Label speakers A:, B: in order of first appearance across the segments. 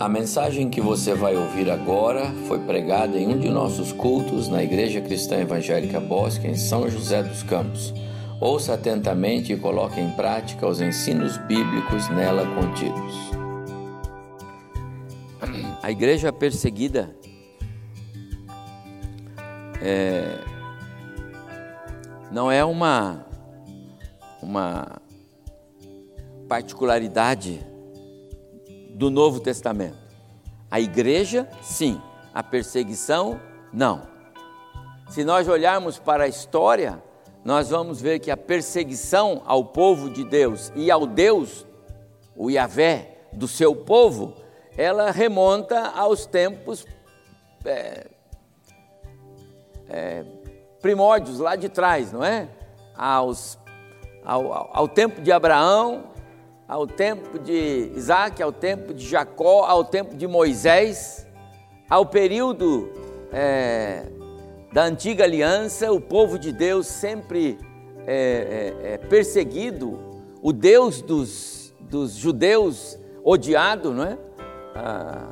A: A mensagem que você vai ouvir agora foi pregada em um de nossos cultos na Igreja Cristã Evangélica Bosque, em São José dos Campos. Ouça atentamente e coloque em prática os ensinos bíblicos nela contidos. A igreja perseguida é, não é uma, uma particularidade do Novo Testamento. A igreja, sim, a perseguição, não. Se nós olharmos para a história, nós vamos ver que a perseguição ao povo de Deus e ao Deus, o Yahvé, do seu povo, ela remonta aos tempos é, é, primórdios lá de trás, não é? Aos, ao, ao, ao tempo de Abraão, ao tempo de Isaac, ao tempo de Jacó, ao tempo de Moisés, ao período é, da antiga aliança, o povo de Deus sempre é, é, é, perseguido, o Deus dos, dos judeus odiado, não é? Ah,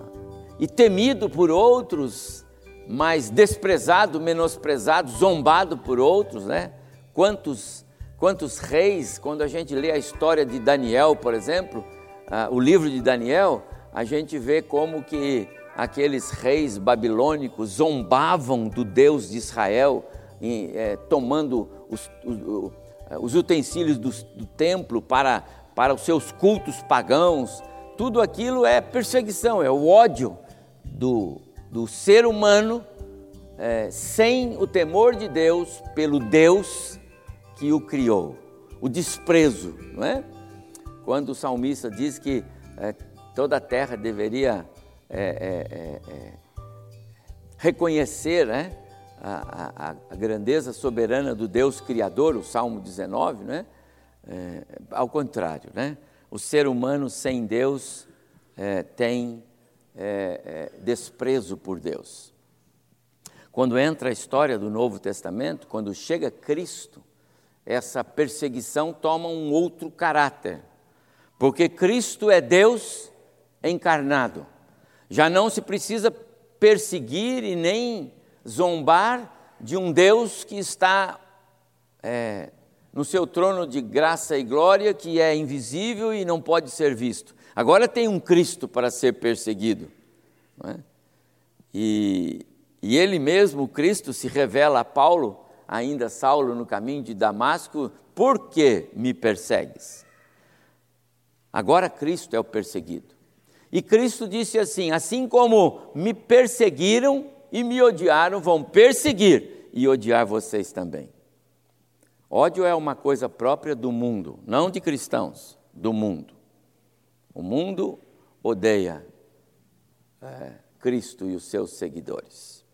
A: e temido por outros, mas desprezado, menosprezado, zombado por outros, né? Quantos Quantos reis, quando a gente lê a história de Daniel, por exemplo, uh, o livro de Daniel, a gente vê como que aqueles reis babilônicos zombavam do Deus de Israel, e, é, tomando os, os, os utensílios do, do, templo para, para os seus cultos pagãos. Tudo aquilo é perseguição, é o ódio do, do ser humano é, sem o temor de Deus pelo Deus que o criou, o desprezo, não é? Quando o salmista diz que é, toda a terra deveria é, é, é, é reconhecer né, a, a, a, grandeza soberana do Deus Criador, o Salmo 19, né? ao contrário, né? o ser humano sem Deus tem desprezo por Deus. Quando entra a história do Novo Testamento, quando chega Cristo, essa perseguição toma um outro caráter, porque Cristo é Deus encarnado. Já não se precisa perseguir e nem zombar de um Deus que está é, no seu trono de graça e glória, que é invisível e não pode ser visto. Agora tem um Cristo para ser perseguido. É? E, e ele mesmo, Cristo, se revela a Paulo ainda Saulo no caminho de Damasco: Por que me persegues? Agora Cristo é o perseguido. E Cristo disse assim: Assim como me perseguiram e me odiaram, vão perseguir e odiar vocês também. Ódio é uma coisa própria do mundo, não de cristãos, do mundo. O mundo odeia é, Cristo e os seus seguidores.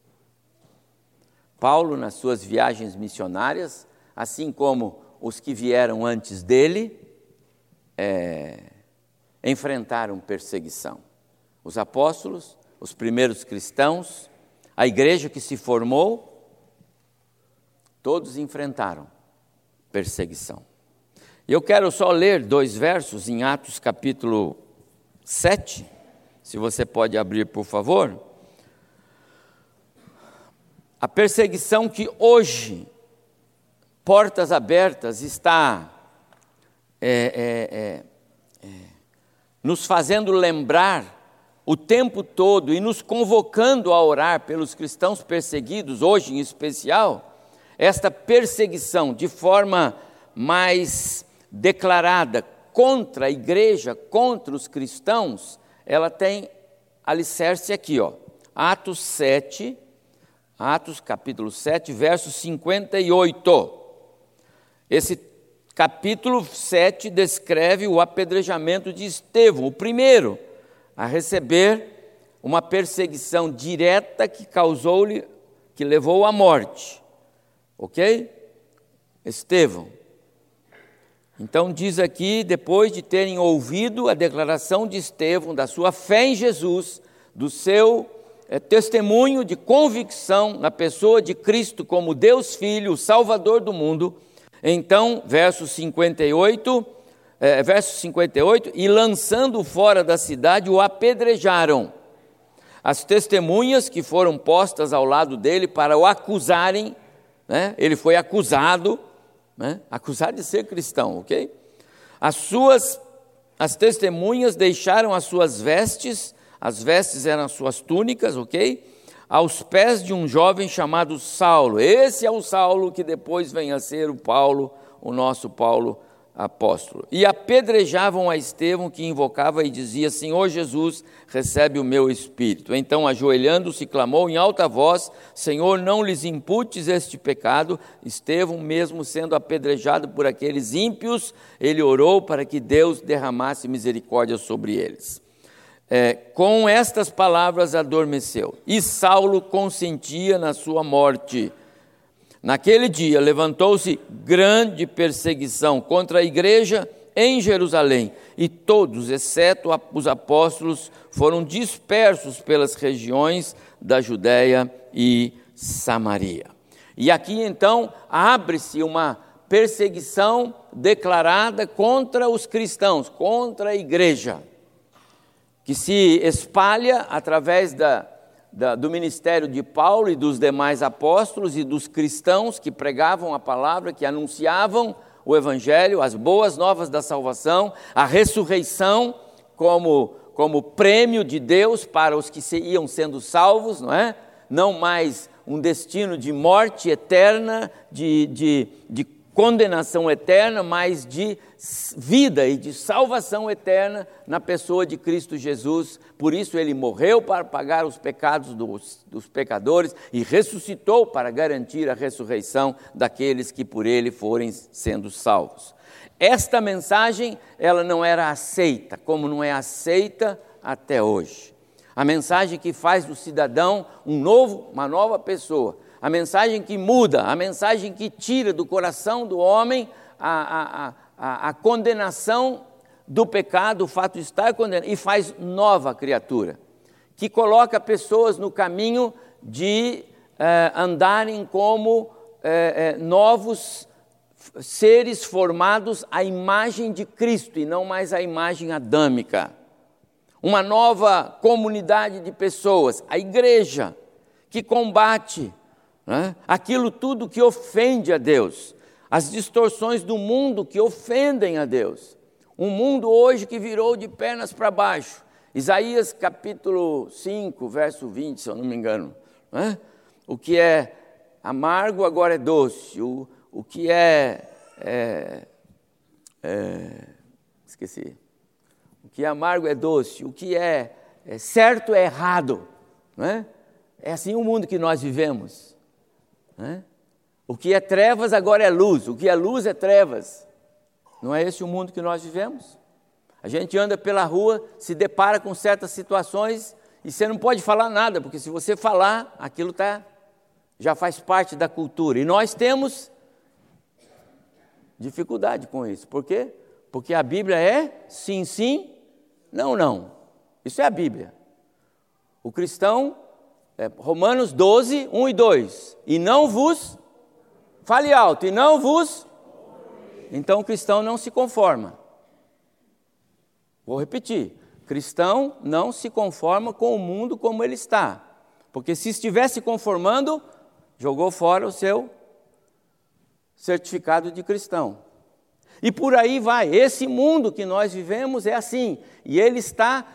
A: Paulo, nas suas viagens missionárias, assim como os que vieram antes dele, é, enfrentaram perseguição. Os apóstolos, os primeiros cristãos, a igreja que se formou, todos enfrentaram perseguição. Eu quero só ler dois versos em Atos capítulo 7, se você pode abrir, por favor. A perseguição que hoje, portas abertas, está é, é, é, é, nos fazendo lembrar o tempo todo e nos convocando a orar pelos cristãos perseguidos, hoje em especial, esta perseguição de forma mais declarada contra a igreja, contra os cristãos, ela tem alicerce aqui, ó. Atos 7, Atos capítulo 7, verso 58. Esse capítulo 7 descreve o apedrejamento de Estevão, o primeiro a receber uma perseguição direta que causou-lhe, que levou à morte. Ok? Estevão. Então diz aqui, depois de terem ouvido a declaração de Estevão, da sua fé em Jesus, do seu é testemunho de convicção na pessoa de Cristo como Deus Filho, o Salvador do mundo. Então, verso 58, é, verso 58, e lançando fora da cidade, o apedrejaram. As testemunhas que foram postas ao lado dele para o acusarem, né? ele foi acusado, né? acusado de ser cristão, ok? As suas, as testemunhas deixaram as suas vestes, as vestes eram as suas túnicas, ok? Aos pés de um jovem chamado Saulo. Esse é o Saulo que depois vem a ser o Paulo, o nosso Paulo apóstolo. E apedrejavam a Estevão, que invocava e dizia: Senhor Jesus, recebe o meu espírito. Então, ajoelhando-se, clamou em alta voz: Senhor, não lhes imputes este pecado. Estevão, mesmo sendo apedrejado por aqueles ímpios, ele orou para que Deus derramasse misericórdia sobre eles. É, com estas palavras adormeceu, e Saulo consentia na sua morte. Naquele dia levantou-se grande perseguição contra a igreja em Jerusalém, e todos, exceto os apóstolos, foram dispersos pelas regiões da Judéia e Samaria. E aqui então abre-se uma perseguição declarada contra os cristãos, contra a igreja, que se espalha através da, da, do ministério de Paulo e dos demais apóstolos e dos cristãos que pregavam a palavra, que anunciavam o Evangelho, as boas novas da salvação, a ressurreição como, como prêmio de Deus para os que iam sendo salvos, não é? Não mais um destino de morte eterna, de, de, de condenação eterna, mas de vida e de salvação eterna na pessoa de Cristo Jesus. Por isso ele morreu para pagar os pecados dos, dos, pecadores e ressuscitou para garantir a ressurreição daqueles que por ele forem sendo salvos. Esta mensagem, ela não era aceita, como não é aceita até hoje. A mensagem que faz do cidadão um novo, uma nova pessoa, a mensagem que muda, a mensagem que tira do coração do homem a, a, a, a condenação do pecado, o fato de estar condenado, e faz nova criatura, que coloca pessoas no caminho de eh, andarem como eh, eh, novos seres formados à imagem de Cristo e não mais à imagem adâmica. Uma nova comunidade de pessoas, a igreja, que combate né? aquilo tudo que ofende a Deus, as distorções do mundo que ofendem a Deus. Um mundo hoje que virou de pernas para baixo. Isaías capítulo 5, verso 20, se eu não me engano. Né? O que é amargo agora é doce, o, o que é, é, é, Esqueci. O que é amargo é doce, o que é, é certo é errado. Né? É assim o mundo que nós vivemos. Né? O que é trevas agora é luz, o que é luz é trevas. Não é esse o mundo que nós vivemos? A gente anda pela rua, se depara com certas situações e você não pode falar nada, porque se você falar, aquilo tá, já faz parte da cultura. E nós temos dificuldade com isso. Por quê? Porque a Bíblia é sim, sim, não, não. Isso é a Bíblia. O cristão é, Romanos 12, 1 e 2. E não vos, fale alto, e não vos. Então o cristão não se conforma. Vou repetir: cristão não se conforma com o mundo como ele está. Porque se estivesse conformando, jogou fora o seu certificado de cristão. E por aí vai. Esse mundo que nós vivemos é assim. E ele está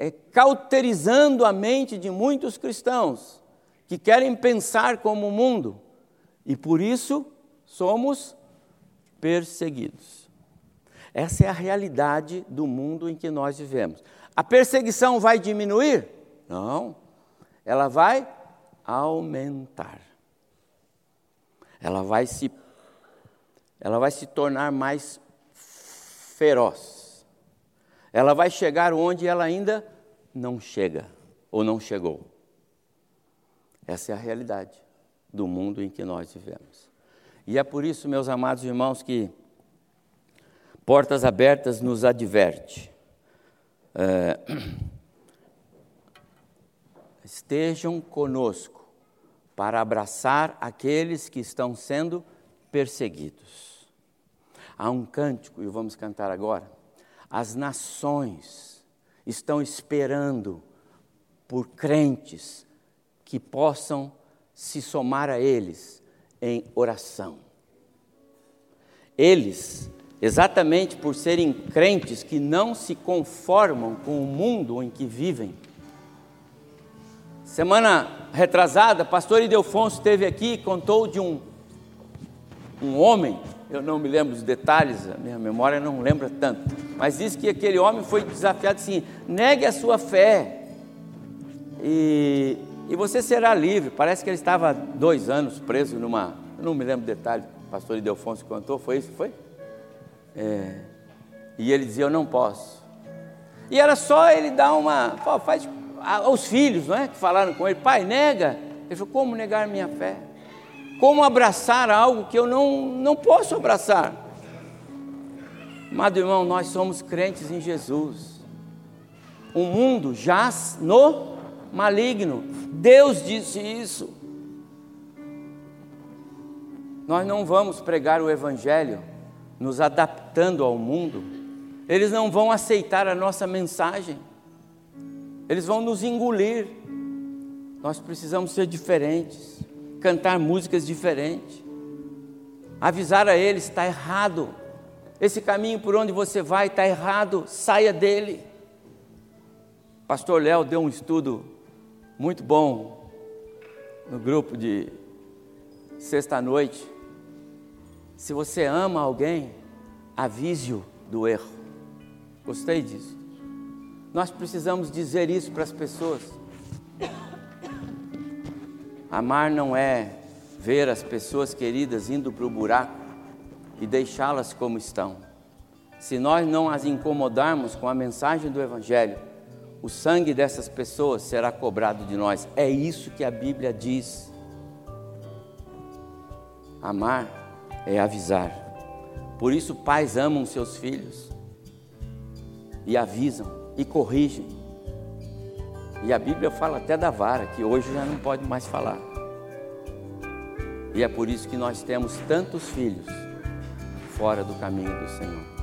A: é, cauterizando a mente de muitos cristãos que querem pensar como o mundo e por isso somos perseguidos. Essa é a realidade do mundo em que nós vivemos. A perseguição vai diminuir? Não, ela vai aumentar. Ela vai se ela vai se tornar mais feroz ela vai chegar onde ela ainda não chega ou não chegou. Essa é a realidade do mundo em que nós vivemos. E é por isso, meus amados irmãos, que Portas Abertas nos adverte. É, estejam conosco para abraçar aqueles que estão sendo perseguidos. Há um cântico, e vamos cantar agora. As nações estão esperando por crentes que possam se somar a eles em oração. Eles, exatamente por serem crentes que não se conformam com o mundo em que vivem, Semana retrasada, pastor Idelfonso esteve aqui e contou de um, um homem, eu não me lembro os detalhes, a minha memória não lembra tanto, mas disse que aquele homem foi desafiado assim: negue a sua fé e, e você será livre. Parece que ele estava dois anos preso numa, não me lembro detalhes, o pastor Idelfonso contou, foi isso? Foi? É, e ele dizia: Eu não posso. E era só ele dar uma, faz aos filhos, não é? Que falaram com ele, pai, nega. Ele falou, como negar minha fé? Como abraçar algo que eu não, não posso abraçar? Amado irmão, nós somos crentes em Jesus. O mundo jaz no maligno. Deus disse isso. Nós não vamos pregar o Evangelho nos adaptando ao mundo. Eles não vão aceitar a nossa mensagem eles vão nos engolir. Nós precisamos ser diferentes, cantar músicas diferentes, avisar a eles: está errado, esse caminho por onde você vai está errado, saia dele. Pastor Léo deu um estudo muito bom no grupo de sexta-noite. Se você ama alguém, avise-o do erro. Gostei disso. Nós precisamos dizer isso para as pessoas. Amar não é ver as pessoas queridas indo para o buraco e deixá-las como estão. Se nós não as incomodarmos com a mensagem do Evangelho, o sangue dessas pessoas será cobrado de nós. É isso que a Bíblia diz. Amar é avisar. Por isso, pais amam seus filhos e avisam e corrigem. E a Bíblia fala até da vara, que hoje já não pode mais falar. E é por isso que nós temos tantos filhos fora do caminho do Senhor.